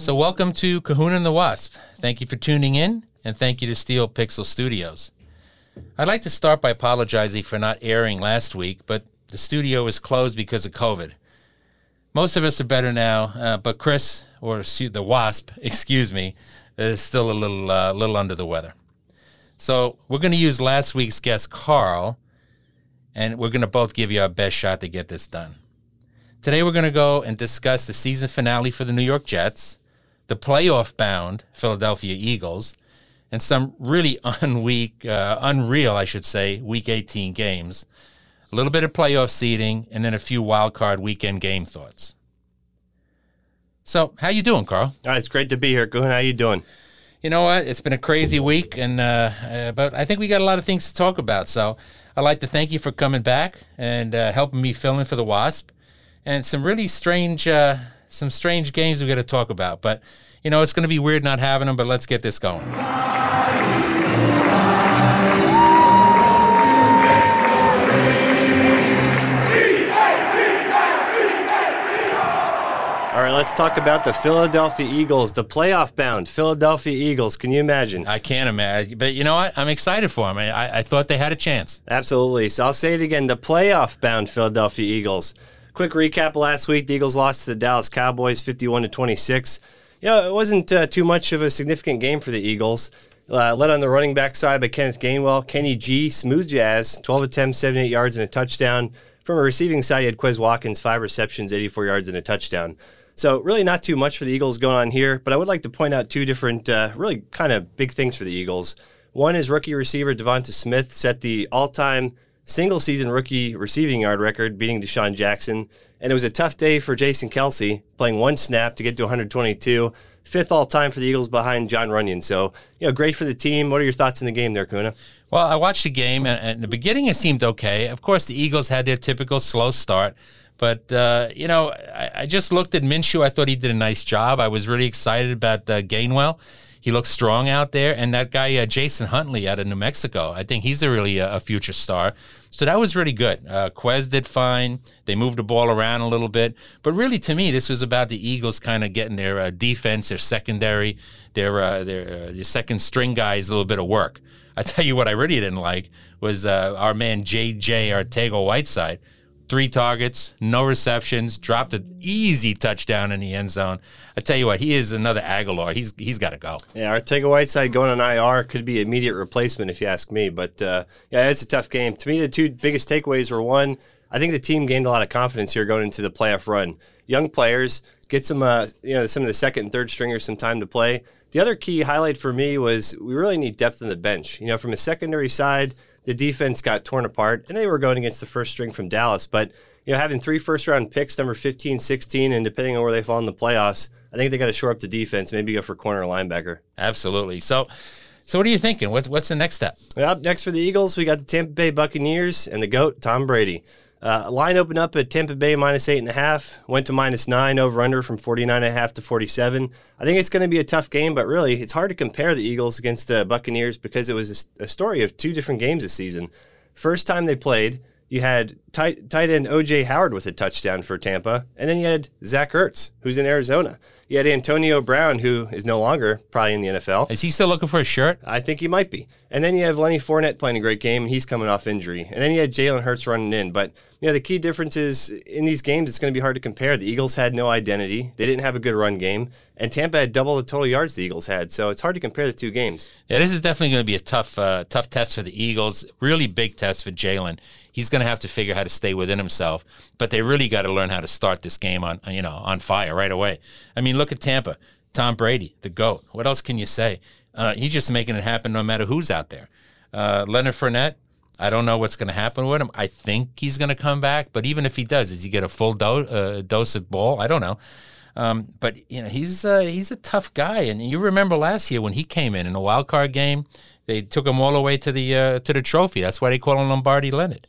So, welcome to Kahuna and the Wasp. Thank you for tuning in, and thank you to Steel Pixel Studios. I'd like to start by apologizing for not airing last week, but the studio was closed because of COVID. Most of us are better now, uh, but Chris, or the Wasp, excuse me, is still a little, uh, little under the weather. So, we're going to use last week's guest, Carl, and we're going to both give you our best shot to get this done. Today, we're going to go and discuss the season finale for the New York Jets the playoff bound Philadelphia Eagles, and some really unweak, uh, unreal, I should say, Week 18 games. A little bit of playoff seeding, and then a few wild card weekend game thoughts. So, how you doing, Carl? Uh, it's great to be here. Good. How you doing? You know what? It's been a crazy week, and uh, uh, but I think we got a lot of things to talk about. So, I'd like to thank you for coming back and uh, helping me fill in for the Wasp, and some really strange uh, some strange games we got to talk about. But you know, it's going to be weird not having them. But let's get this going. All right, let's talk about the Philadelphia Eagles, the playoff bound Philadelphia Eagles. Can you imagine? I can't imagine. But you know what? I'm excited for them. I, I thought they had a chance. Absolutely. So I'll say it again the playoff bound Philadelphia Eagles. Quick recap last week the Eagles lost to the Dallas Cowboys 51 to 26. Yeah, it wasn't uh, too much of a significant game for the Eagles. Uh, led on the running back side by Kenneth Gainwell. Kenny G, smooth jazz, 12 attempts, 78 yards, and a touchdown. From a receiving side, you had Quez Watkins, five receptions, 84 yards, and a touchdown. So, really, not too much for the Eagles going on here, but I would like to point out two different, uh, really kind of big things for the Eagles. One is rookie receiver Devonta Smith set the all time single season rookie receiving yard record, beating DeSean Jackson. And it was a tough day for Jason Kelce, playing one snap to get to 122, fifth all time for the Eagles behind Jon Runyan. So, you know, great for the team. What are your thoughts in the game there, Kuna? Well, I watched the game, and, and the beginning it seemed okay. Of course, the Eagles had their typical slow start. But, uh, you know, I, I, just looked at Minshew. I thought he did a nice job. I was really excited about uh, Gainwell. He looks strong out there. And that guy, uh, Jason Huntley out of New Mexico, I think he's a really uh, a future star. So that was really good. Uh, Quez did fine. They moved the ball around a little bit. But really, to me, this was about the Eagles kind of getting their uh, defense, their secondary, their, uh, their, uh, their second string guys a little bit of work. I tell you what I really didn't like was our man J.J. Arcega-Whiteside three targets, no receptions, dropped an easy touchdown in the end zone. I tell you what, he is another Agholor. He's he's got to go. Yeah, Arcega-Whiteside going on IR could be immediate replacement if you ask me. But uh, yeah, it's a tough game. To me, the two biggest takeaways were one, I think the team gained a lot of confidence here going into the playoff run. Young players get some, uh, you know, some of the second and third stringers some time to play. The other key highlight for me was we really need depth in the bench. You know, from a secondary side the defense got torn apart, and they were going against the first string from Dallas. But you know, having three first round picks, number 15, 16, and depending on where they fall in the playoffs, I think they got to shore up the defense. Maybe go for corner linebacker. Absolutely. So. So what are you thinking? What's what's the next step? Well, next for the Eagles, we got the Tampa Bay Buccaneers and the GOAT, Tom Brady. Uh, line opened up at Tampa Bay minus eight and a half, went to minus nine over under from 49 and a half to 47. I think it's going to be a tough game, but really it's hard to compare the Eagles against the Buccaneers because it was a, a story of two different games this season. First time they played, you had tight, tight end OJ Howard with a touchdown for Tampa, and then you had Zach Ertz, who's in Arizona. You had Antonio Brown, who is no longer probably in the NFL. Is he still looking for a shirt? I think he might be. And then you have Lenny Fournette playing a great game, and he's coming off injury. And then you had Jalen Hurts running in. But you know the key difference is in these games, it's going to be hard to compare. The Eagles had no identity; they didn't have a good run game, and Tampa had double the total yards the Eagles had. So it's hard to compare the two games. Yeah, this is definitely going to be a tough, uh, tough test for the Eagles. Really big test for Jalen. He's going to have to figure how to stay within himself. But they really got to learn how to start this game on, you know, on fire right away. I mean, look at Tampa. Tom Brady, the GOAT. What else can you say? Uh, he's just making it happen no matter who's out there. Uh, Leonard Fournette, I don't know what's going to happen with him. I think he's going to come back, but even if he does, does he get a full do- uh, dose of ball? I don't know. Um, but you know he's uh, he's a tough guy, and you remember last year when he came in in a wild card game, they took him all the way to the uh, to the trophy. That's why they call him Lombardi Leonard.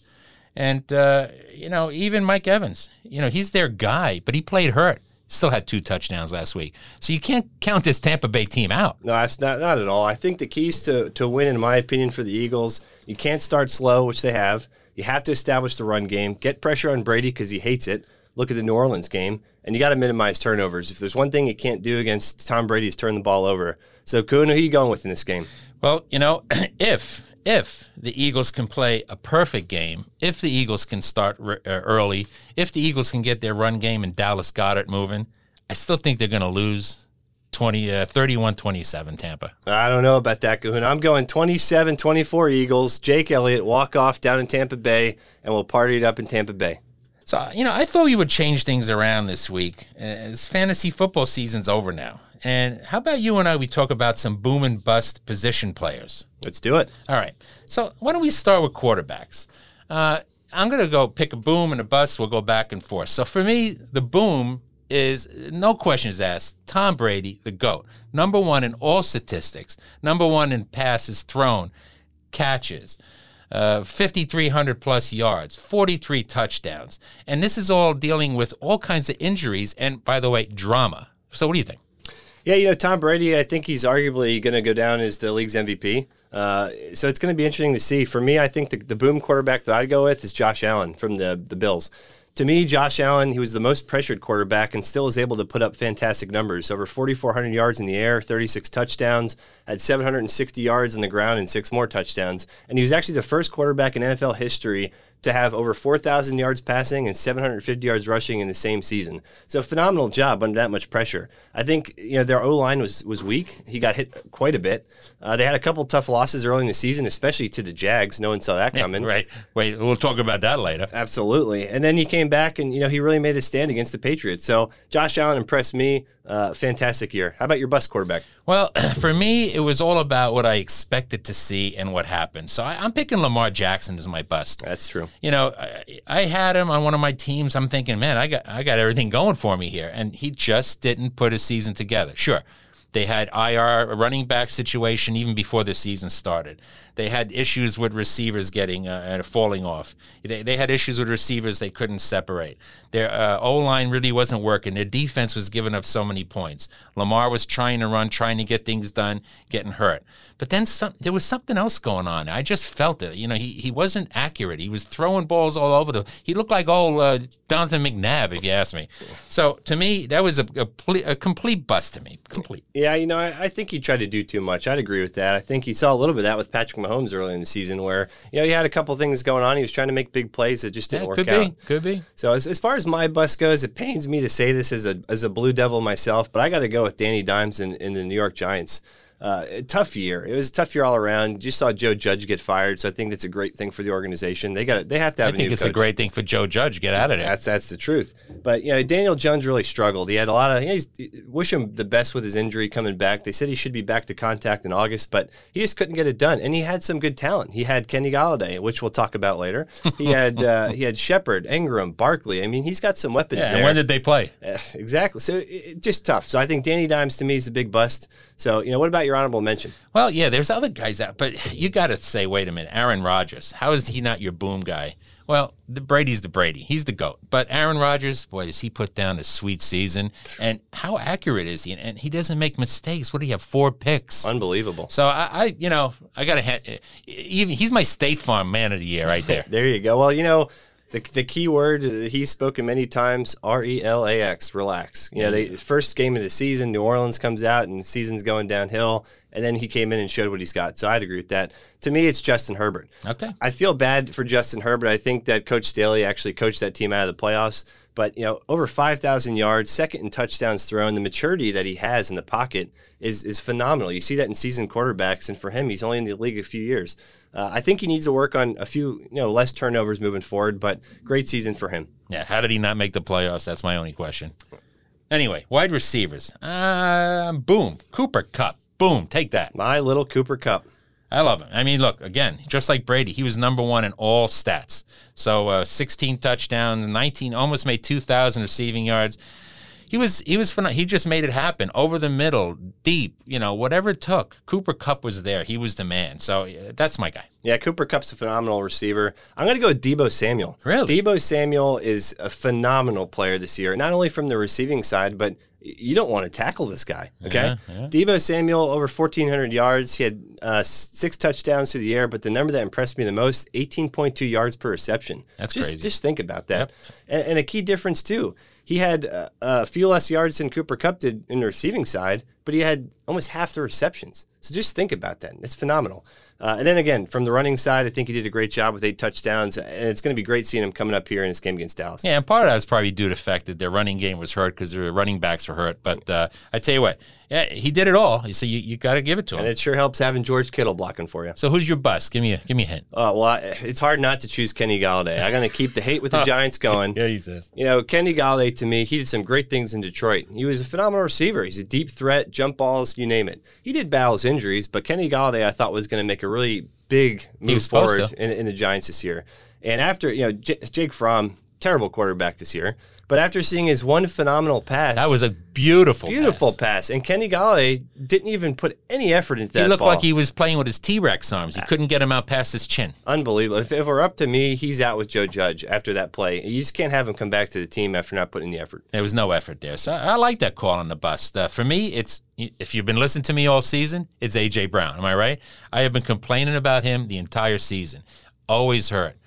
And uh, you know even Mike Evans, you know he's their guy, but he played hurt still had two touchdowns last week. So you can't count this Tampa Bay team out. No, that's not not at all. I think the keys to to win, in my opinion, for the Eagles, you can't start slow, which they have. You have to establish the run game, get pressure on Brady because he hates it. look at the New Orleans game, and you got to minimize turnovers. If there's one thing you can't do against Tom Brady is turn the ball over. So, Kuhn, who are you going with in this game? Well, you know, if if the Eagles can play a perfect game, if the Eagles can start r- uh, early, if the Eagles can get their run game and Dallas Goedert moving, I still think they're going to lose 20, uh, 31-27 Tampa. I don't know about that, Kahuna. I'm going 27 24 Eagles. Jake Elliott walk off down in Tampa Bay, and we'll party it up in Tampa Bay. So, you know, I thought you would change things around this week. As fantasy football season's over now. And how about you and I, we talk about some boom and bust position players? Let's do it. All right. So why don't we start with quarterbacks? Uh, I'm going to go pick a boom and a bust. We'll go back and forth. So for me, the boom is no questions asked. Tom Brady, the GOAT. Number one in all statistics. Number one in passes thrown, catches. Uh, 5,300 plus yards, 43 touchdowns. And this is all dealing with all kinds of injuries and, by the way, drama. So, what do you think? Yeah, you know, Tom Brady, I think he's arguably going to go down as the league's MVP. Uh, so it's going to be interesting to see. For me, I think the, the boom quarterback that I'd go with is Josh Allen from the, the Bills to me, Josh Allen, he was the most pressured quarterback and still is able to put up fantastic numbers. Over 4,400 yards in the air, 36 touchdowns, had 760 yards on the ground, and six more touchdowns. And he was actually the first quarterback in NFL history to have over 4,000 yards passing and 750 yards rushing in the same season. So phenomenal job under that much pressure. I think you know their O line was was weak. He got hit quite a bit. Uh, they had a couple tough losses early in the season, especially to the Jags. No one saw that coming. right. Wait, we'll talk about that later. Absolutely. And then he came back and you know he really made a stand against the Patriots. So Josh Allen impressed me. Uh, fantastic year. How about your bus quarterback? Well, for me, it was all about what I expected to see and what happened. So I, am picking Lamar Jackson as my bust. That's true. You know, I, I, had him on one of my teams. I'm thinking, man, I got I got everything going for me here, and he just didn't put a season together. Sure, they had IR running back situation even before the season started. They had issues with receivers getting uh, falling off. They, they had issues with receivers they couldn't separate. Their uh, O line really wasn't working. Their defense was giving up so many points. Lamar was trying to run, trying to get things done, getting hurt. But then some, there was something else going on. I just felt it. You know, he, he wasn't accurate. He was throwing balls all over the. He looked like old uh, Donovan McNabb, if you ask me. So to me, that was a, a, a complete bust to me. Complete. Yeah, you know, I, I, think he tried to do too much. I'd agree with that. I think he saw a little bit of that with Patrick Mahomes early in the season, where you know he had a couple things going on. He was trying to make big plays that just didn't yeah, work could out. Be, could be. So as, as far as my bust goes, it pains me to say this as a as a Blue Devil myself, but I got to go with Danny Dimes in, in the New York Giants uh, a tough year. It was a tough year all around. Just saw Joe Judge get fired, so I think that's a great thing for the organization. They got they have to have. I think it's coach. a great thing for Joe Judge. Get out of there. That's that's the truth. But you know, Daniel Jones really struggled. He had a lot of. You know, wish him the best with his injury coming back. They said he should be back to contact in August, but he just couldn't get it done. And he had some good talent. He had Kenny Golladay, which we'll talk about later. He had uh, he had Shepard, Engram, Barkley. I mean, he's got some weapons. Yeah, there. and when did they play? Uh, exactly. So it, just tough. So I think Danny Dimes to me is the big bust. So you know, what about your honorable mention? Well, yeah, there's other guys out, but you got to say, wait a minute, Aaron Rodgers. How is he not your boom guy? Well, the Brady's the Brady. He's the goat. But Aaron Rodgers, boy, does he put down a sweet season? And how accurate is he? And he doesn't make mistakes. What do you have? Four picks. Unbelievable. So I, I you know, I got to. Even he's my State Farm Man of the Year right there. there you go. Well, you know, the, the key word he's spoken many times R E L A X relax. You know they mm. first game of the season New Orleans comes out and the season's going downhill and then he came in and showed what he's got. So I'd agree with that. To me it's Justin Herbert. Okay. I feel bad for Justin Herbert. I think that Coach Staley actually coached that team out of the playoffs but you know over 5,000 yards second in touchdowns thrown the maturity that he has in the pocket is is phenomenal. You see that in seasoned quarterbacks and for him he's only in the league a few years uh, I think he needs to work on a few, you know, less turnovers moving forward. But great season for him. Yeah. How did he not make the playoffs? That's my only question. Anyway, wide receivers. Uh, boom. Cooper Kupp. Boom. Take that. My little Cooper Kupp. I love him. I mean, look, again, just like Brady, he was number one in all stats. So uh, 16 touchdowns, 19, almost made 2,000 receiving yards he was he was fun. He just made it happen over the middle, deep. You know, whatever it took. Cooper Kupp was there. He was the man. So that's my guy. Yeah, Cooper Kupp's a phenomenal receiver. I'm going to go with Deebo Samuel. Really? Deebo Samuel is a phenomenal player this year, not only from the receiving side, but you don't want to tackle this guy. Okay. Yeah, yeah. Deebo Samuel, over 1,400 yards. He had uh, six touchdowns through the air, but the number that impressed me the most 18.2 yards per reception. That's just, crazy. Just think about that. Yep. And, and a key difference, too. He had a few less yards than Cooper Kupp did in the receiving side, but he had almost half the receptions. So just think about that. It's phenomenal. Uh, and then again, from the running side, I think he did a great job with eight touchdowns, and it's going to be great seeing him coming up here in this game against Dallas. Yeah, and part of that was probably due to the fact that their running game was hurt because their running backs were hurt. But uh, I tell you what, yeah, he did it all. So you, you got to give it to him. And it sure helps having George Kittle blocking for you. So who's your bust? Give me a give me a hint. Uh, well, I, it's hard not to choose Kenny Golladay. I'm going to keep the hate with the Giants going. Yeah, he says. You know, Kenny Golladay to me, he did some great things in Detroit. He was a phenomenal receiver. He's a deep threat, jump balls, you name it. He did battle his injuries, but Kenny Golladay, I thought was going to make a really big move forward in, in the Giants this year. And after, you know, J- Jake Fromm, terrible quarterback this year, but after seeing his one phenomenal pass, That was a beautiful, beautiful pass. pass. and Kenny Golladay didn't even put any effort into that. He looked ball. like he was playing with his T Rex arms. He couldn't get him out past his chin. Unbelievable. If it were up to me, he's out with Joe Judge after that play. You just can't have him come back to the team after not putting in the effort. There was no effort there. So I, I like that call on the bust. Uh, for me, it's if you've been listening to me all season, it's AJ Brown. Am I right? I have been complaining about him the entire season. Always hurt.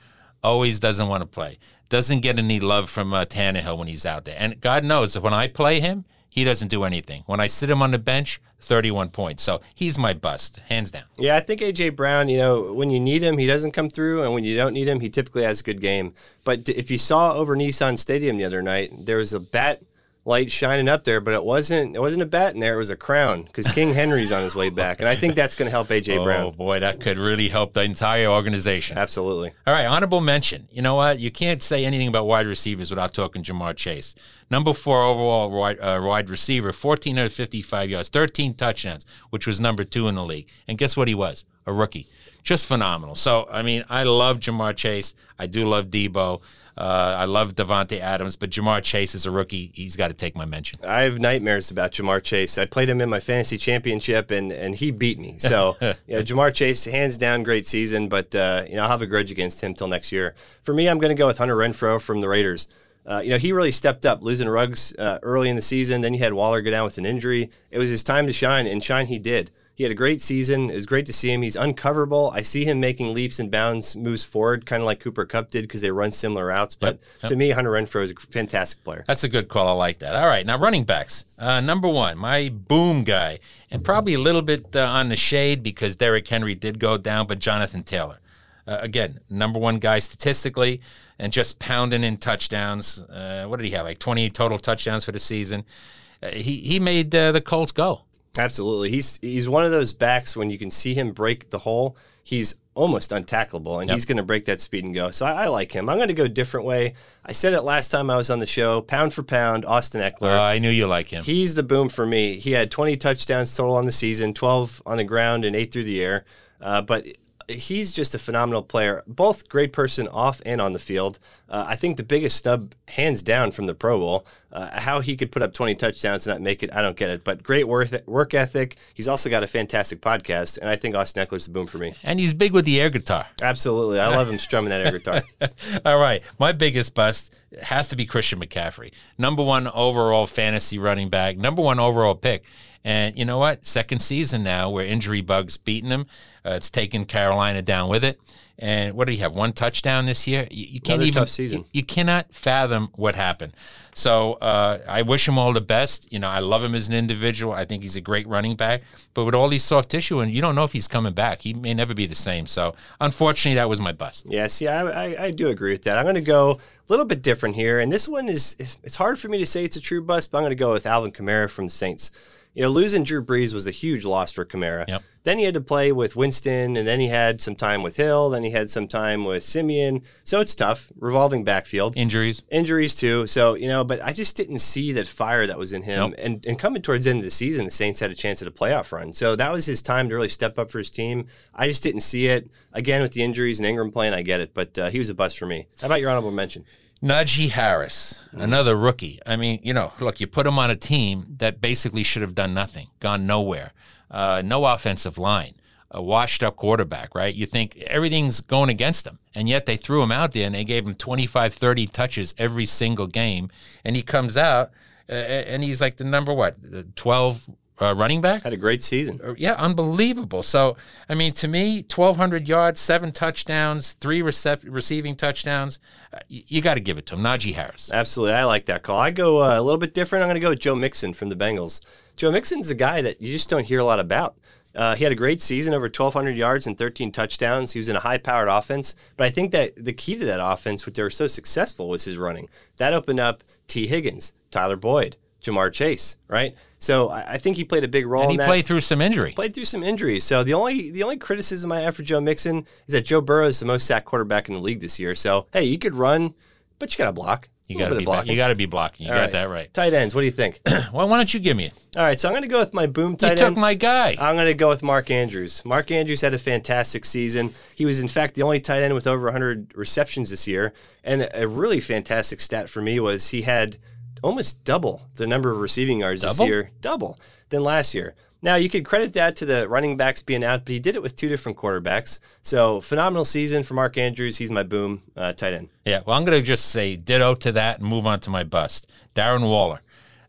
Always doesn't want to play. Doesn't get any love from uh, Tannehill when he's out there. And God knows that when I play him, he doesn't do anything. When I sit him on the bench, 31 points. So he's my bust, hands down. Yeah, I think AJ Brown, you know, when you need him, he doesn't come through, and when you don't need him, he typically has a good game. But if you saw over Nissan Stadium the other night, there was a bat light shining up there, but it wasn't it wasn't a bat in there, it was a crown because King Henry's on his way back, and I think that's going to help AJ Oh Brown. Oh boy, that could really help the entire organization. Absolutely. All right, honorable mention. You know what? You can't say anything about wide receivers without talking Ja'Marr Chase. Number four overall wide, uh, wide receiver, 1,455 yards, 13 touchdowns, which was number two in the league. And guess what he was? A rookie. Just phenomenal. So, I mean, I love Ja'Marr Chase. I do love Deebo. Uh, I love Davante Adams, but Ja'Marr Chase is a rookie. He's got to take my mention. I have nightmares about Ja'Marr Chase. I played him in my fantasy championship, and, and he beat me. So, yeah, Ja'Marr Chase, hands down, great season. But uh, you know, I'll have a grudge against him till next year. For me, I'm going to go with Hunter Renfrow from the Raiders. Uh, you know, he really stepped up, losing Ruggs uh, early in the season. Then you had Waller go down with an injury. It was his time to shine, and shine he did. He had a great season. It was great to see him. He's uncoverable. I see him making leaps and bounds, moves forward, kind of like Cooper Kupp did because they run similar routes. But yep. to me, Hunter Renfrow is a fantastic player. That's a good call. I like that. All right, now running backs. Uh, number one, my boom guy, and probably a little bit uh, on the shade because Derrick Henry did go down, but Jonathan Taylor. Uh, again, number one guy statistically, and just pounding in touchdowns. Uh, what did he have? Like 20 total touchdowns for the season. Uh, he he made uh, the Colts go. Absolutely. He's he's one of those backs when you can see him break the hole, he's almost untackleable and Yep. he's going to break that speed and go. So I, I like him. I'm going to go different way. I said it last time I was on the show, pound for pound, Austin Ekeler. Uh, I knew you like him. He's the boom for me. He had 20 touchdowns total on the season, 12 on the ground and 8 through the air. Uh, but he's just a phenomenal player, both great person off and on the field. Uh, I think the biggest snub, hands down, from the Pro Bowl, uh, how he could put up 20 touchdowns and not make it, I don't get it. But great work, work ethic. He's also got a fantastic podcast, and I think Austin Ekeler's the boom for me. and he's big with the air guitar. Absolutely. I love him strumming that air guitar. All right. My biggest bust has to be Christian McCaffrey. Number one overall fantasy running back, number one overall pick. And you know what? Second season now where injury bugs beating him. Uh, it's taken Carolina down with it. And what do you have? One touchdown this year? You, you can't Another even tough season. You, you cannot fathom what happened. So uh, I wish him all the best. You know, I love him as an individual. I think he's a great running back. But with all these soft tissue, and you don't know if he's coming back, he may never be the same. So unfortunately, that was my bust. Yes, yeah, see, I, I, I do agree with that. I'm going to go a little bit different here, and this one is it's hard for me to say it's a true bust, but I'm going to go with Alvin Kamara from the Saints. You know, losing Drew Brees was a huge loss for Kamara. Yep. Then he had to play with Winston, and then he had some time with Hill, then he had some time with Siemian. So it's tough, revolving backfield. Injuries. Injuries too, so you know, but I just didn't see that fire that was in him. Nope. And and coming towards the end of the season, the Saints had a chance at a playoff run, so that was his time to really step up for his team. I just didn't see it. Again, with the injuries and Ingram playing, I get it, but uh, he was a bust for me. How about your honorable mention? Najee Harris, another rookie. I mean, you know, look, you put him on a team that basically should have done nothing, gone nowhere, uh, no offensive line. a washed up quarterback, right? You think everything's going against him. And yet they threw him out there and they gave him 25, 30 touches every single game. And he comes out uh, and he's like the number what, 12 uh, running back? Had a great season. Uh, Yeah, unbelievable. So, I mean, to me, 1,200 yards, seven touchdowns, three recep- receiving touchdowns. Uh, y- you got to give it to him. Najee Harris. Absolutely. I like that call. I go uh, a little bit different. I'm going to go with Joe Mixon from the Bengals. Joe Mixon's a guy that you just don't hear a lot about. Uh, he had a great season, over 1,200 yards and 13 touchdowns. He was in a high powered offense. But I think that the key to that offense, which they were so successful, was his running. That opened up Tee Higgins, Tyler Boyd, Ja'Marr Chase, right? So I, think he played a big role And he played through some injury. played through some injuries. So the only the only criticism I have for Joe Mixon is that Joe Burrow is the most sacked quarterback in the league this year. So hey, you could run, but you got to block. You got to be blocking. you got to be blocking. You All got that right. Tight ends. What do you think? Well, why don't you give me it? All right, so I'm going to go with my boom tight You tight took my guy. I'm going to go with Mark Andrews. Mark Andrews had a fantastic season. He was, in fact, the only tight end with over 100 receptions this year. And a really fantastic stat for me was he had almost double the number of receiving yards Double? this year, double than last year. Now, you could credit that to the running backs being out, but he did it with two different quarterbacks. So, phenomenal season for Mark Andrews. He's my boom uh, tight end. Yeah, well, I'm going to just say ditto to that and move on to my bust. Darren Waller.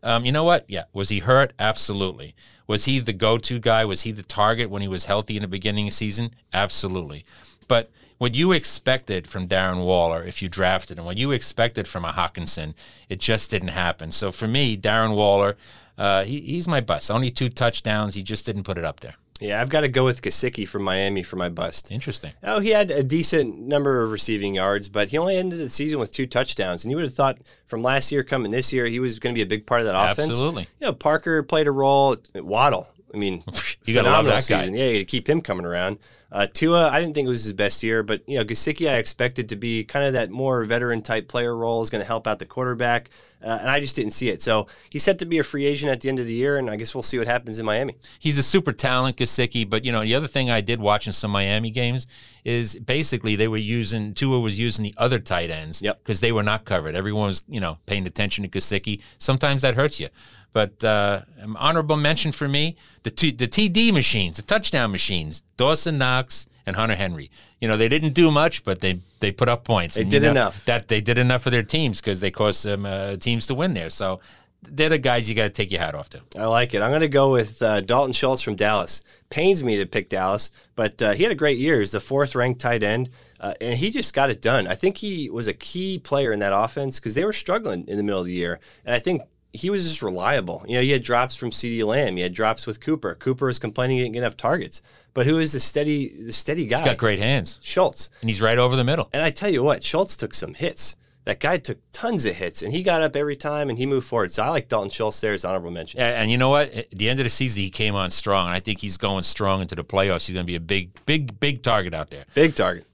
Um, you know what? Yeah. Was he hurt? Absolutely. Was he the go to guy? Was he the target when he was healthy in the beginning of the season? Absolutely. But what you expected from Darren Waller if you drafted him, what you expected from a Hockenson, it just didn't happen. So for me, Darren Waller, uh, he, he's my bust. Only two touchdowns. He just didn't put it up there. Yeah, I've got to go with Gesicki from Miami for my bust. Interesting. Oh, he had a decent number of receiving yards, but he only ended the season with two touchdowns. And you would have thought from last year coming this year, he was going to be a big part of that offense. Absolutely. You know, Parker played a role. Waddle. I mean, You gotta love phenomenal that guy. Yeah, you keep him coming around. Uh, Tua, I didn't think it was his best year, but you know, Gesicki, I expected to be kind of that more veteran type player role, is going to help out the quarterback, uh, and I just didn't see it. So he's set to be a free agent at the end of the year, and I guess we'll see what happens in Miami. he's a super talent, Gesicki. But you know, the other thing I did watching some Miami games is basically they were using Tua was using the other tight ends Yep. because they were not covered. Everyone was you know paying attention to Gesicki. Sometimes that hurts you. But uh, an honorable mention for me the t- the TD machines, the touchdown machines, Dawson Knox and Hunter Henry. You know they didn't do much, but they they put up points. They And, you did know, enough. That they did enough for their teams because they caused some uh, teams to win there. So they're the guys you got to take your hat off to. I like it. I'm going to go with uh, Dalton Schultz from Dallas. Pains me to pick Dallas, but uh, he had a great year. He's the fourth ranked tight end, uh, and he just got it done. I think he was a key player in that offense because they were struggling in the middle of the year. And I think he was just reliable. You know, he had drops from CeeDee Lamb, he had drops with Cooper. Cooper was complaining he didn't get enough targets. But who is the steady, the steady guy? He's got great hands, Schultz. and he's right over the middle. And I tell you what, Schultz took some hits. That guy took tons of hits, and he got up every time and he moved forward. So I like Dalton Schultz there as honorable mention. Yeah, and you know what? At the end of the season, he came on strong. And I think he's going strong into the playoffs. He's going to be a big, big, big target out there. Big target.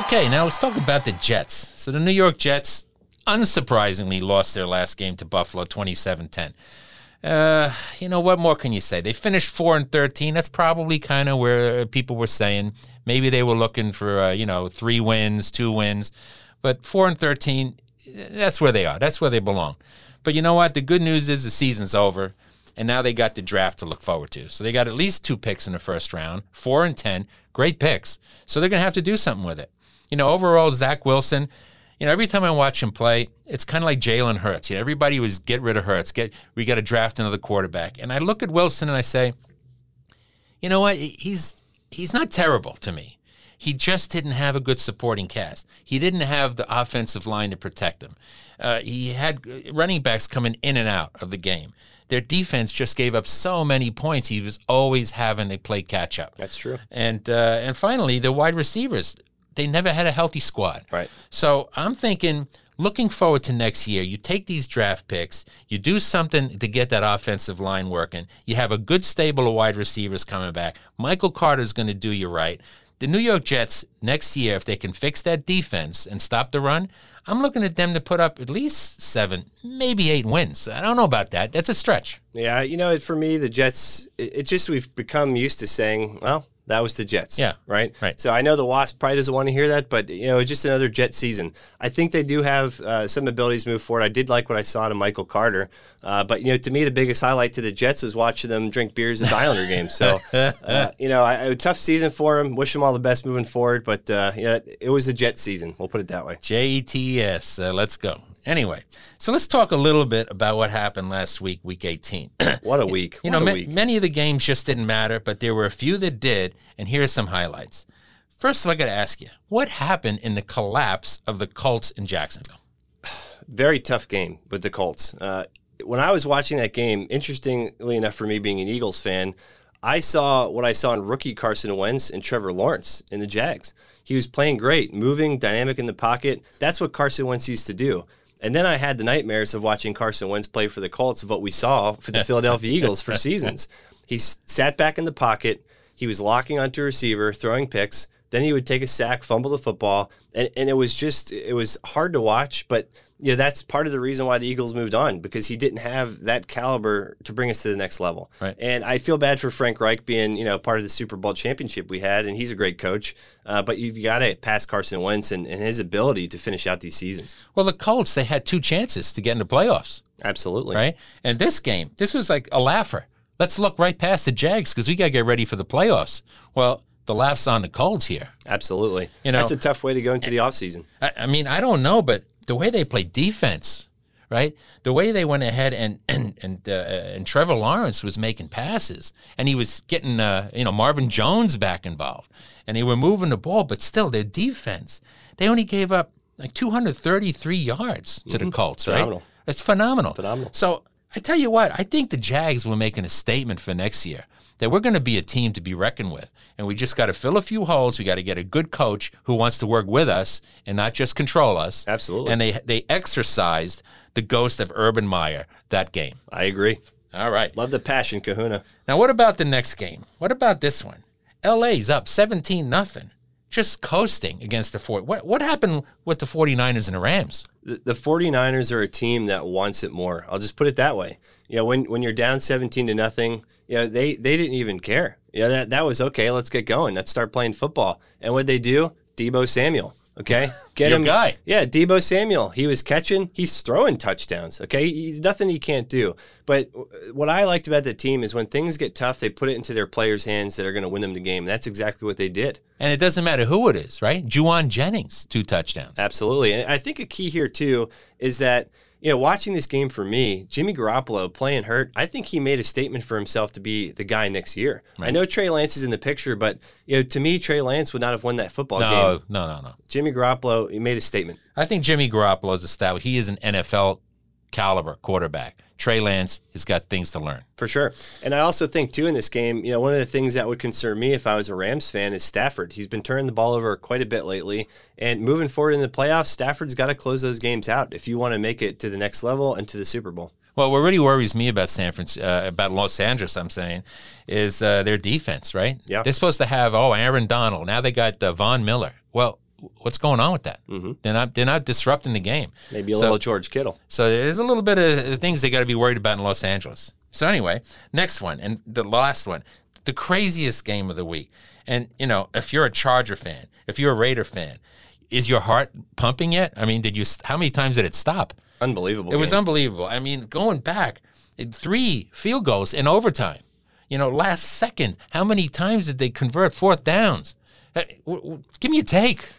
Okay, now let's talk about the Jets. So the New York Jets, unsurprisingly, lost their last game to Buffalo 27 10. Uh, you know, what more can you say? They finished 4 and 13. That's probably kind of where people were saying maybe they were looking for, uh, you know, three wins, two wins. But 4 and 13, that's where they are. That's where they belong. But you know what? The good news is the season's over. And now they got the draft to look forward to. So they got at least two picks in the first round, four and 10. Great picks. So they're going to have to do something with it. You know, overall, Zach Wilson, you know, every time I watch him play, it's kind of like Jalen Hurts. You know, everybody was get rid of Hurts. Get we got to draft another quarterback. And I look at Wilson and I say, you know what? He's he's not terrible to me. He just didn't have a good supporting cast. He didn't have the offensive line to protect him. Uh, he had running backs coming in and out of the game. Their defense just gave up so many points. He was always having to play catch up. That's true. And uh, and finally, the wide receivers. They never had a healthy squad. Right. So I'm thinking, looking forward to next year, you take these draft picks, you do something to get that offensive line working. You have a good stable of wide receivers coming back. Michael Carter is going to do you right. The New York Jets next year, if they can fix that defense and stop the run, I'm looking at them to put up at least seven, maybe eight wins. I don't know about that. That's a stretch. Yeah, you know, for me, the Jets, it, it just we've become used to saying, well, That was the Jets. Yeah. Right? Right. So I know the Wasp probably doesn't want to hear that, but, you know, just another Jet season. I think they do have uh, some abilities move forward. I did like what I saw to Michael Carter. Uh, but, you know, to me, the biggest highlight to the Jets was watching them drink beers at the Islander game. So, uh, you know, I, a tough season for them. Wish them all the best moving forward. But, uh, you know, it was the Jet season. We'll put it that way. J E T S. Uh, let's go. Anyway, so let's talk a little bit about what happened last week, week 18. What a week. You what know, a ma- week. many of the games just didn't matter, but there were a few that did, and here are some highlights. First, all, I got to ask you, what happened in the collapse of the Colts in Jacksonville? very tough game with the Colts. Uh, when I was watching that game, interestingly enough, for me being an Eagles fan, I saw what I saw in rookie Carson Wentz and Trevor Lawrence in the Jags. He was playing great, moving, dynamic in the pocket. That's what Carson Wentz used to do. And then I had the nightmares of watching Carson Wentz play for the Colts of what we saw for the Philadelphia Eagles for seasons. He s- sat back in the pocket. He was locking onto a receiver, throwing picks. Then he would take a sack, fumble the football, and, and it was just it was hard to watch. But yeah, that's part of the reason why the Eagles moved on because he didn't have that caliber to bring us to the next level. Right. And I feel bad for Frank Reich being you know part of the Super Bowl championship we had, and he's a great coach. Uh, but you've got to pass Carson Wentz and, and his ability to finish out these seasons. Well, the Colts, they had two chances to get into playoffs, Absolutely. right? And this game, this was like a laugher. Let's look right past the Jags because we got to get ready for the playoffs. Well, the laugh's on the Colts here. Absolutely. You know- that's a tough way to go into the offseason. I, I mean, I don't know, but the way they play defense, right? The way they went ahead and and and uh, and Trevor Lawrence was making passes, and he was getting uh, you know Marvin Jones back involved, and they were moving the ball, but still their defense, they only gave up like 233 yards to the Colts, right? Phenomenal. It's phenomenal. Phenomenal. So I tell you what, I think the Jags were making a statement for next year that we're going to be a team to be reckoned with. And we just got to fill a few holes. We got to get a good coach who wants to work with us and not just control us. Absolutely. And they they exercised the ghost of Urban Meyer that game. I agree. All right. Love the passion, Kahuna. Now what about the next game? What about this one? LA's up 17 nothing. Just coasting against the Fort. What what happened with the 49ers and the Rams? the, the 49ers are a team that wants it more. I'll just put it that way. You know, when when you're down 17 to nothing, you know, they they didn't even care. Yeah, that that was okay. Let's get going. Let's start playing football. And what they do? Deebo Samuel. Okay, get him. guy. Yeah, Deebo Samuel. He was catching. He's throwing touchdowns. Okay, he's nothing he can't do. But what I liked about the team is when things get tough, they put it into their players' hands that are going to win them the game. That's exactly what they did. And it doesn't matter who it is, right? Jauan Jennings, two touchdowns. Absolutely. And I think a key here too is that, you know, watching this game for me, Jimmy Garoppolo playing hurt, I think he made a statement for himself to be the guy next year. I know Trey Lance is in the picture, but you know, to me, Trey Lance would not have won that football No, game. no, no, no. No. Jimmy Garoppolo, he made a statement. I think Jimmy Garoppolo is established. He is an NFL caliber quarterback. Trey Lance has got things to learn. For sure. And I also think, too, in this game, you know, one of the things that would concern me if I was a Rams fan is Stafford. He's been turning the ball over quite a bit lately. And moving forward in the playoffs, Stafford's got to close those games out if you want to make it to the next level and to the Super Bowl. Well, what really worries me about San Francisco, uh, about Los Angeles, I'm saying, is uh, their defense. Right? Yeah. They're supposed to have oh Aaron Donald. Now they got uh, Von Miller. Well, what's going on with that? Mm-hmm. They're not they're not disrupting the game. Maybe a So- little George Kittle. So there's a little bit of things they got to be worried about in Los Angeles. So anyway, next one and the last one, the craziest game of the week. And you know, if you're a Charger fan, if you're a Raider fan, is your heart pumping yet? I mean, did you? How many times did it stop? Unbelievable. It was unbelievable. I mean, going back, three field goals in overtime. You know, last second, how many times did they convert fourth downs? Uh, Give me a take.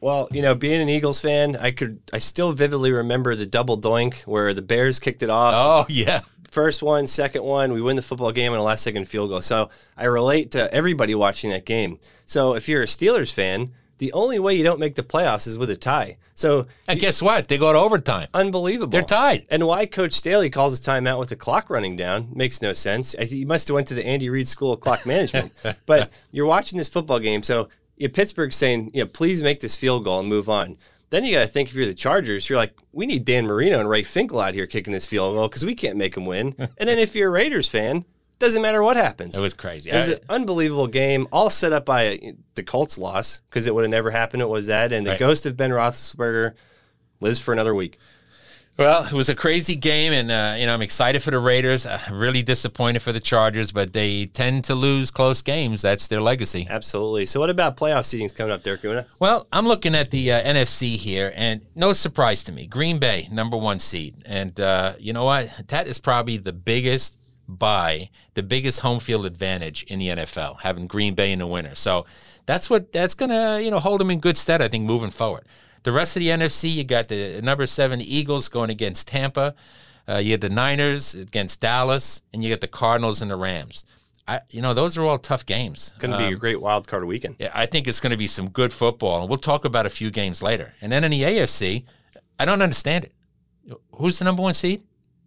Well, you know, being an Eagles fan, I could I still vividly remember the double doink where the Bears kicked it off. Oh yeah, First one, second one, we win the football game on a last second field goal. So I relate to everybody watching that game. So if you're a Steelers fan, the only way you don't make the playoffs is with a tie. So and guess what? They go to overtime. unbelievable. They're tied. And why Coach Staley calls a timeout with the clock running down makes no sense. I He must have went to the Andy Reid School of Clock Management. but you're watching this football game, so you know, Pittsburgh's saying, you know, please make this field goal and move on. Then you got to think if you're the Chargers, you're like, we need Dan Marino and Ray Finkle out here kicking this field goal because we can't make them win. and then if you're a Raiders fan, doesn't matter what happens. It was crazy. It was I- an unbelievable game, all set up by uh, the Colts loss because it would have never happened. It was that, and the Right. ghost of Ben Roethlisberger lives for another week. Well, it was a crazy game, and uh, you know I'm excited for the Raiders. Uh, really disappointed for the Chargers, but they tend to lose close games. That's their legacy. Absolutely. So, what about playoff seedings coming up there, Kuna? Well, I'm looking at the uh, NFC here, and no surprise to me, Green Bay number one seed, and uh, you know what? That is probably the biggest buy, the biggest home field advantage in the NFL, having Green Bay in the winner. So that's what that's gonna you know hold them in good stead. I think moving forward. The rest of the NFC, you got the number seven Eagles going against Tampa. Uh, you had the Niners against Dallas, and you got the Cardinals and the Rams. I, you know, those are all tough games. Going to be a great wild card weekend. Yeah, I think it's going to be some good football, and we'll talk about a few games later. And then in the AFC, I don't understand it. Who's the number one seed?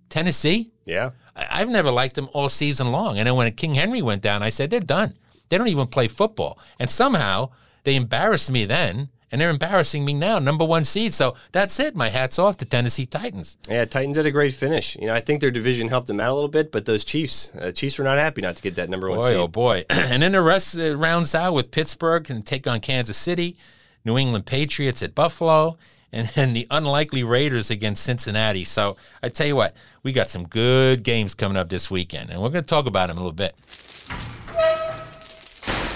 Tennessee. Yeah, I, have never liked them all season long. And then when King Henry went down, I said they're done. They don't even play football, and somehow they embarrassed me then and they're embarrassing me now, number one seed. So that's it. My hat's off to Tennessee Titans. Yeah, Titans had a great finish. You know, I think their division helped them out a little bit, but those Chiefs, uh, Chiefs were not happy not to get that number boy, one seed. Oh boy, and then the rest uh, rounds out with Pittsburgh and take on Kansas City, New England Patriots at Buffalo. And then the unlikely Raiders against Cincinnati. So I tell you what, we got some good games coming up this weekend, and we're going to talk about them a little bit.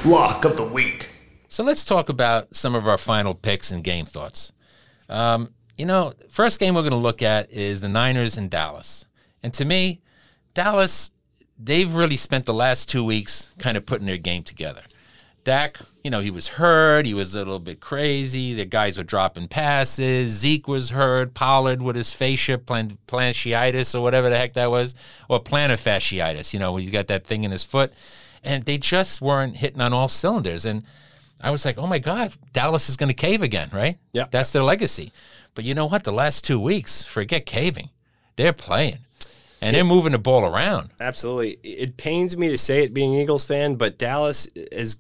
Lock of the week. So let's talk about some of our final picks and game thoughts. Um, you know, first game we're going to look at is the Niners and Dallas. And to me, Dallas, they've really spent the last two weeks kind of putting their game together. Dak, you know, he was hurt. He was a little bit crazy. The guys were dropping passes. Zeke was hurt. Pollard with his fascia, plan- plantitis or whatever the heck that was, or plantar fasciitis, you know, he's got that thing in his foot. And they just weren't hitting on all cylinders. And I was like, oh my God, Dallas is going to cave again, right? Yeah. That's their legacy. But you know what? The last two weeks, forget caving. They're playing and they're moving the ball around. Absolutely. It pains me to say it being an Eagles fan, but Dallas has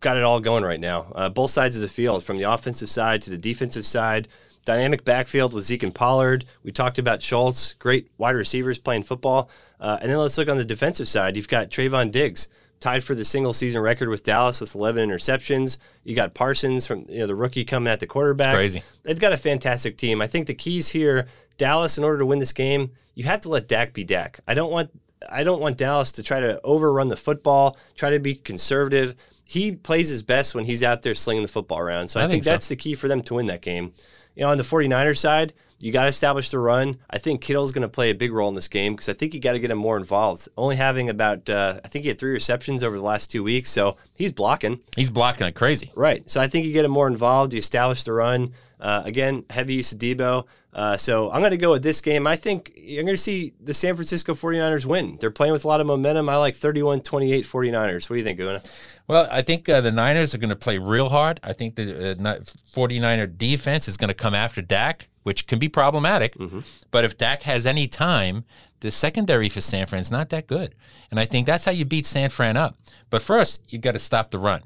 got it all going right now. Uh, both sides of the field, from the offensive side to the defensive side. Dynamic backfield with Zeke and Pollard. We talked about Schultz, great wide receivers playing football. Uh, and then let's look on the defensive side. You've got Trevon Diggs tied for the single season record with Dallas with 11 interceptions. You got Parsons from you know the rookie coming at the quarterback. It's crazy. They've got a fantastic team. I think the keys here, Dallas, in order to win this game, you have to let Dak be Dak. I don't want I don't want Dallas to try to overrun the football, try to be conservative. He plays his best when he's out there slinging the football around. So I, I think, think so. that's the key for them to win that game. You know, on the 49ers side, you got to establish the run. I think Kittle's going to play a big role in this game because I think you got to get him more involved. Only having about, uh, I think he had three receptions over the last two weeks, so he's blocking. He's blocking like crazy. Right. So I think you get him more involved. You establish the run. Uh, again, heavy use of Deebo. Uh, so I'm going to go with this game. I think you're going to see the San Francisco 49ers win. They're playing with a lot of momentum. I like 31 28 49ers. What do you think, Una? Well, I think uh, the Niners are going to play real hard. I think the uh, 49er defense is going to come after Dak, which can be problematic. Mm-hmm. But if Dak has any time, the secondary for San Fran is not that good. And I think that's how you beat San Fran up. But first, you got to stop the run.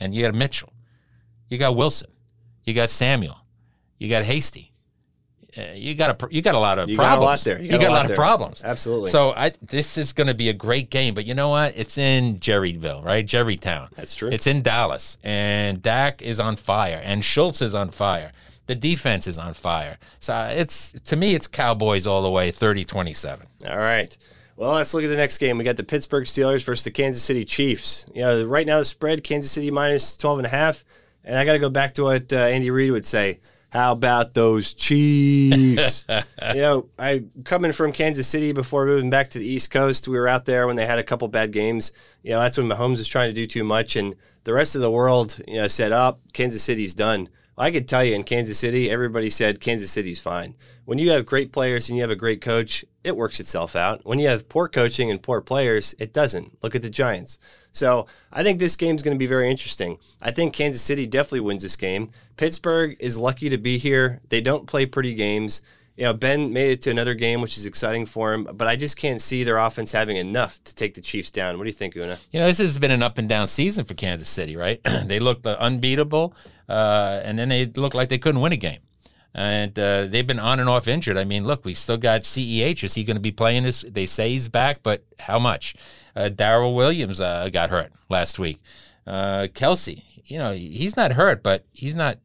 And you got Mitchell. You got Wilson. You got Samuel. You got Hasty. Uh, you got a you got a lot of you problems. Got a lot there. You got, you got a lot, lot of problems. Absolutely. So I this is going to be a great game, but you know what? It's in Jerryville, right? Jerrytown. That's true. It's in Dallas, and Dak is on fire, and Schultz is on fire. The defense is on fire. So it's to me, it's Cowboys all the way, 30-27. All right. Well, let's look at the next game. We got the Pittsburgh Steelers versus the Kansas City Chiefs. You know, right now the spread Kansas City minus 12 and a half. And I got to go back to what uh, Andy Reid would say. How about those Chiefs? you know, I coming from Kansas City before moving back to the East Coast. We were out there when they had a couple bad games. You know, that's when Mahomes was trying to do too much, and the rest of the world, you know, said, "Up, oh, Kansas City's done." I could tell you in Kansas City, everybody said Kansas City's fine. When you have great players and you have a great coach, it works itself out. When you have poor coaching and poor players, it doesn't. Look at the Giants. So I think this game's going to be very interesting. I think Kansas City definitely wins this game. Pittsburgh is lucky to be here. They don't play pretty games. You know, Ben made it to another game, which is exciting for him, but I just can't see their offense having enough to take the Chiefs down. What do you think, Una? You know, this has been an up and down season for Kansas City, right? they looked unbeatable, uh, and then they looked like they couldn't win a game. And uh, they've been on and off injured. I mean, look, we still got CEH. Is he going to be playing this? They say he's back, but how much? Uh, Darrel Williams uh, got hurt last week. Uh, Kelce, you know, he's not hurt, but he's not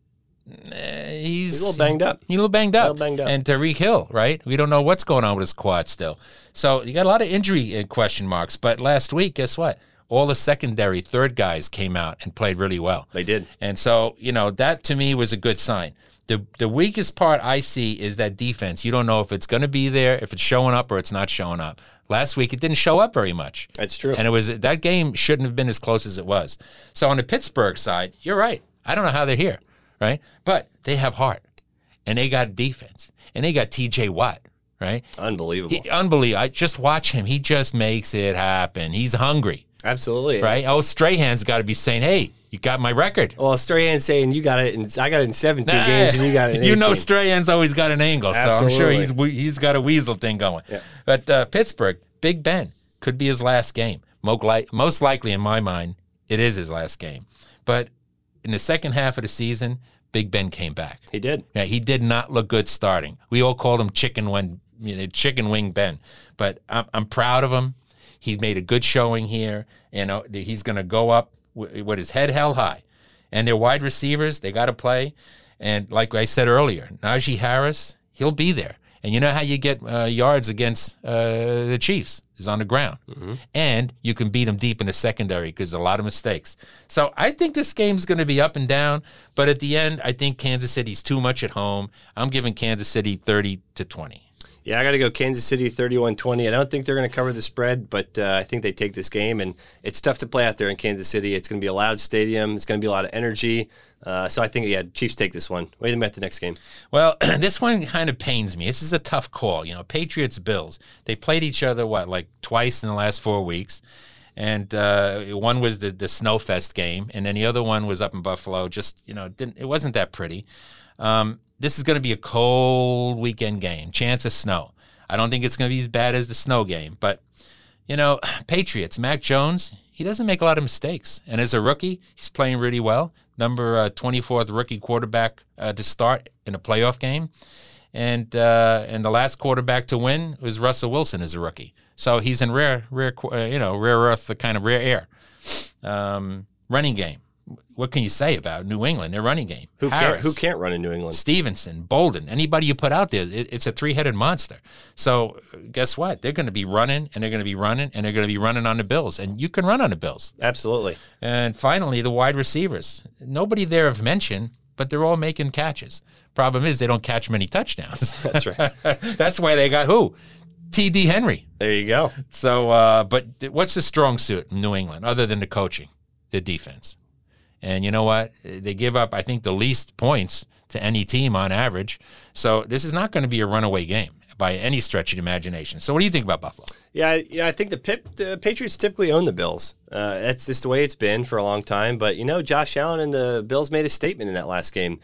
he's, He's a little banged up. He's a little banged up. little banged up. And Tyreek Hill, right? We don't know what's going on with his quad still. So you got a lot of injury uh, question marks. But last week, guess what? All the secondary third guys came out and played really well. They did. And so, you know, that to me was a good sign. The the weakest part I see is that defense. You don't know if it's going to be there, if it's showing up or it's not showing up. Last week it didn't show up very much. That's true. And it was that game shouldn't have been as close as it was. So on the Pittsburgh side, you're right. I don't know how they're here, right? But they have heart. And they got defense. And they got TJ Watt, right? Unbelievable. He, unbelievable. I just watch him. He just makes it happen. He's hungry, Absolutely. right? Oh, Strahan's got to be saying, "Hey, you got my record." Well, Strahan saying you got it, in, I got it in 17 games, and you got it. In you know 18. Strahan's always got an angle, so I'm sure he's he's got a weasel thing going. Yeah. But uh, Pittsburgh, Big Ben could be his last game. Most likely, in my mind, it is his last game. But in the second half of the season, Big Ben came back. He did. Yeah, he did not look good starting. We all called him Chicken when you know, Chicken Wing Ben, but I'm, I'm proud of him. He's made a good showing here. You know, he's going to go up w- with his head held high. And their wide receivers, they got to play. And like I said earlier, Najee Harris, he'll be there. And you know how you get uh, yards against uh, the Chiefs is on the ground, mm-hmm. and you can beat them deep in the secondary because a lot of mistakes. So I think this game's going to be up and down, but at the end, I think Kansas City's too much at home. I'm giving Kansas City thirty to twenty. Yeah, I got to go Kansas City 31 20. I don't think they're going to cover the spread, but uh, I think they take this game. And it's tough to play out there in Kansas City. It's going to be a loud stadium, it's going to be a lot of energy. Uh, so I think, yeah, Chiefs take this one. You think about the next game? Well, this one kind of pains me. This is a tough call. You know, Patriots Bills. They played each other what like twice in the last four weeks, and uh, one was the the Snowfest game, and then the other one was up in Buffalo. Just you know, didn't it wasn't that pretty. Um, this is going to be a cold weekend game. Chance of snow. I don't think it's going to be as bad as the snow game, but you know, Patriots. Mac Jones. He doesn't make a lot of mistakes, and as a rookie, he's playing really well. Number uh, 24th rookie quarterback uh, to start in a playoff game, and uh, and the last quarterback to win was Russell Wilson as a rookie. So he's in rare, rare, uh, you know, rare earth, the kind of rare air. Um, running game. What can you say about New England? Their running game. Who can't, who can't run in New England? Stevenson, Bolden, anybody you put out there, it, it's a three-headed monster. So guess what? They're going to be running, and they're going to be running, and they're going to be running on the Bills, and you can run on the Bills. Absolutely. And finally, the wide receivers. Nobody there of mention, but they're all making catches. Problem is, they don't catch many touchdowns. That's right. That's why they got who? T.D. Henry. there you go. So, uh, but th- what's the strong suit in New England other than the coaching, the defense? And you know what? They give up, I think, the least points to any team on average. So this is not going to be a runaway game by any stretch of imagination. So what do you think about Buffalo? Yeah, I- yeah. I think the, Pip, the Patriots typically own the Bills. Uh, that's just the way it's been for a long time. But you know, Josh Allen and the Bills made a statement in that last game.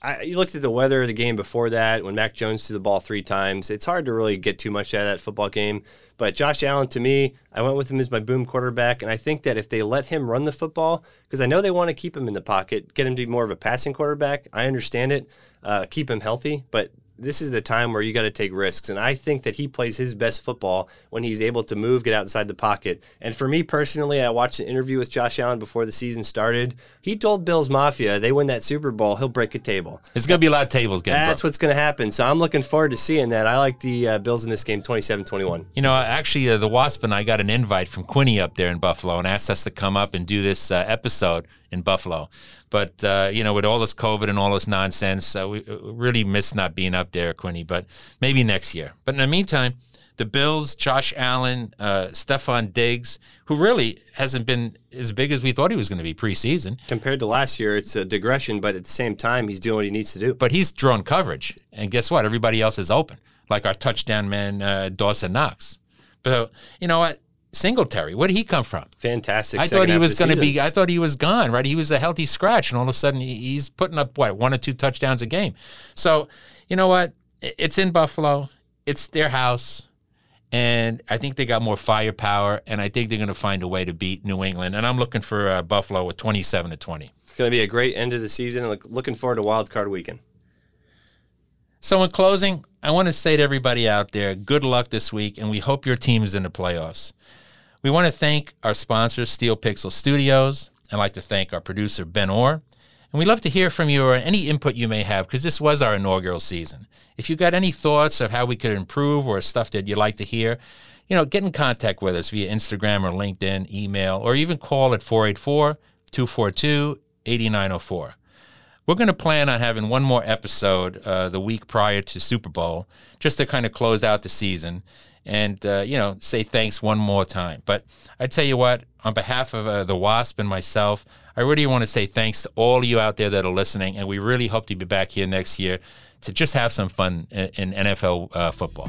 I, you looked at the weather of the game before that when Mac Jones threw the ball three times. It's hard to really get too much out of that football game. But Josh Allen, to me, I went with him as my boom quarterback, and I think that if they let him run the football, because I know they want to keep him in the pocket, get him to be more of a passing quarterback. I understand it. Uh, keep him healthy, but this is the time where you got to take risks. And I think that he plays his best football when he's able to move, get outside the pocket. And for me personally, I watched an interview with Josh Allen before the season started. He told Bills Mafia they win that Super Bowl, he'll break a table. It's going to be a lot of tables getting That's broke. what's going to happen. So I'm looking forward to seeing that. I like the uh, Bills in this game 27 21. You know, actually, uh, the Wasp and I got an invite from Quinny up there in Buffalo and asked us to come up and do this uh, episode in Buffalo. But, uh, you know, with all this COVID and all this nonsense, uh, we uh, really miss not being up there, Quinny, but maybe next year. But in the meantime, the Bills, Josh Allen, uh, Stefon Diggs, who really hasn't been as big as we thought he was going to be preseason, Compared to last year, it's a digression, but at the same time, he's doing what he needs to do. but he's drawn coverage. And guess what? Everybody else is open, like our touchdown man, uh, Dawson Knox. But you know what? Singletary, where did he come from? Fantastic. I thought he was going to be. I thought he was gone. Right? He was a healthy scratch, and all of a sudden he's putting up what one or two touchdowns a game. So you know what? It's in Buffalo. It's their house, and I think they got more firepower, and I think they're going to find a way to beat New England. And I'm looking for uh, Buffalo with 27 to 20. It's going to be a great end of the season. and look, looking forward to Wild Card Weekend. So, in closing, I want to say to everybody out there, good luck this week, and we hope your team is in the playoffs. We want to thank our sponsor, Steel Pixel Studios. I'd like to thank our producer, Ben Orr. And we'd love to hear from you or any input you may have because this was our inaugural season. If you've got any thoughts of how we could improve or stuff that you'd like to hear, you know, get in contact with us via Instagram or LinkedIn, email, or even call at 484 242 8904. We're going to plan on having one more episode uh, the week prior to Super Bowl just to kind of close out the season and, uh, you know, say thanks one more time. But I tell you what, on behalf of uh, the WASP and myself, I really want to say thanks to all of you out there that are listening. And we really hope to be back here next year to just have some fun in, in NFL uh, football.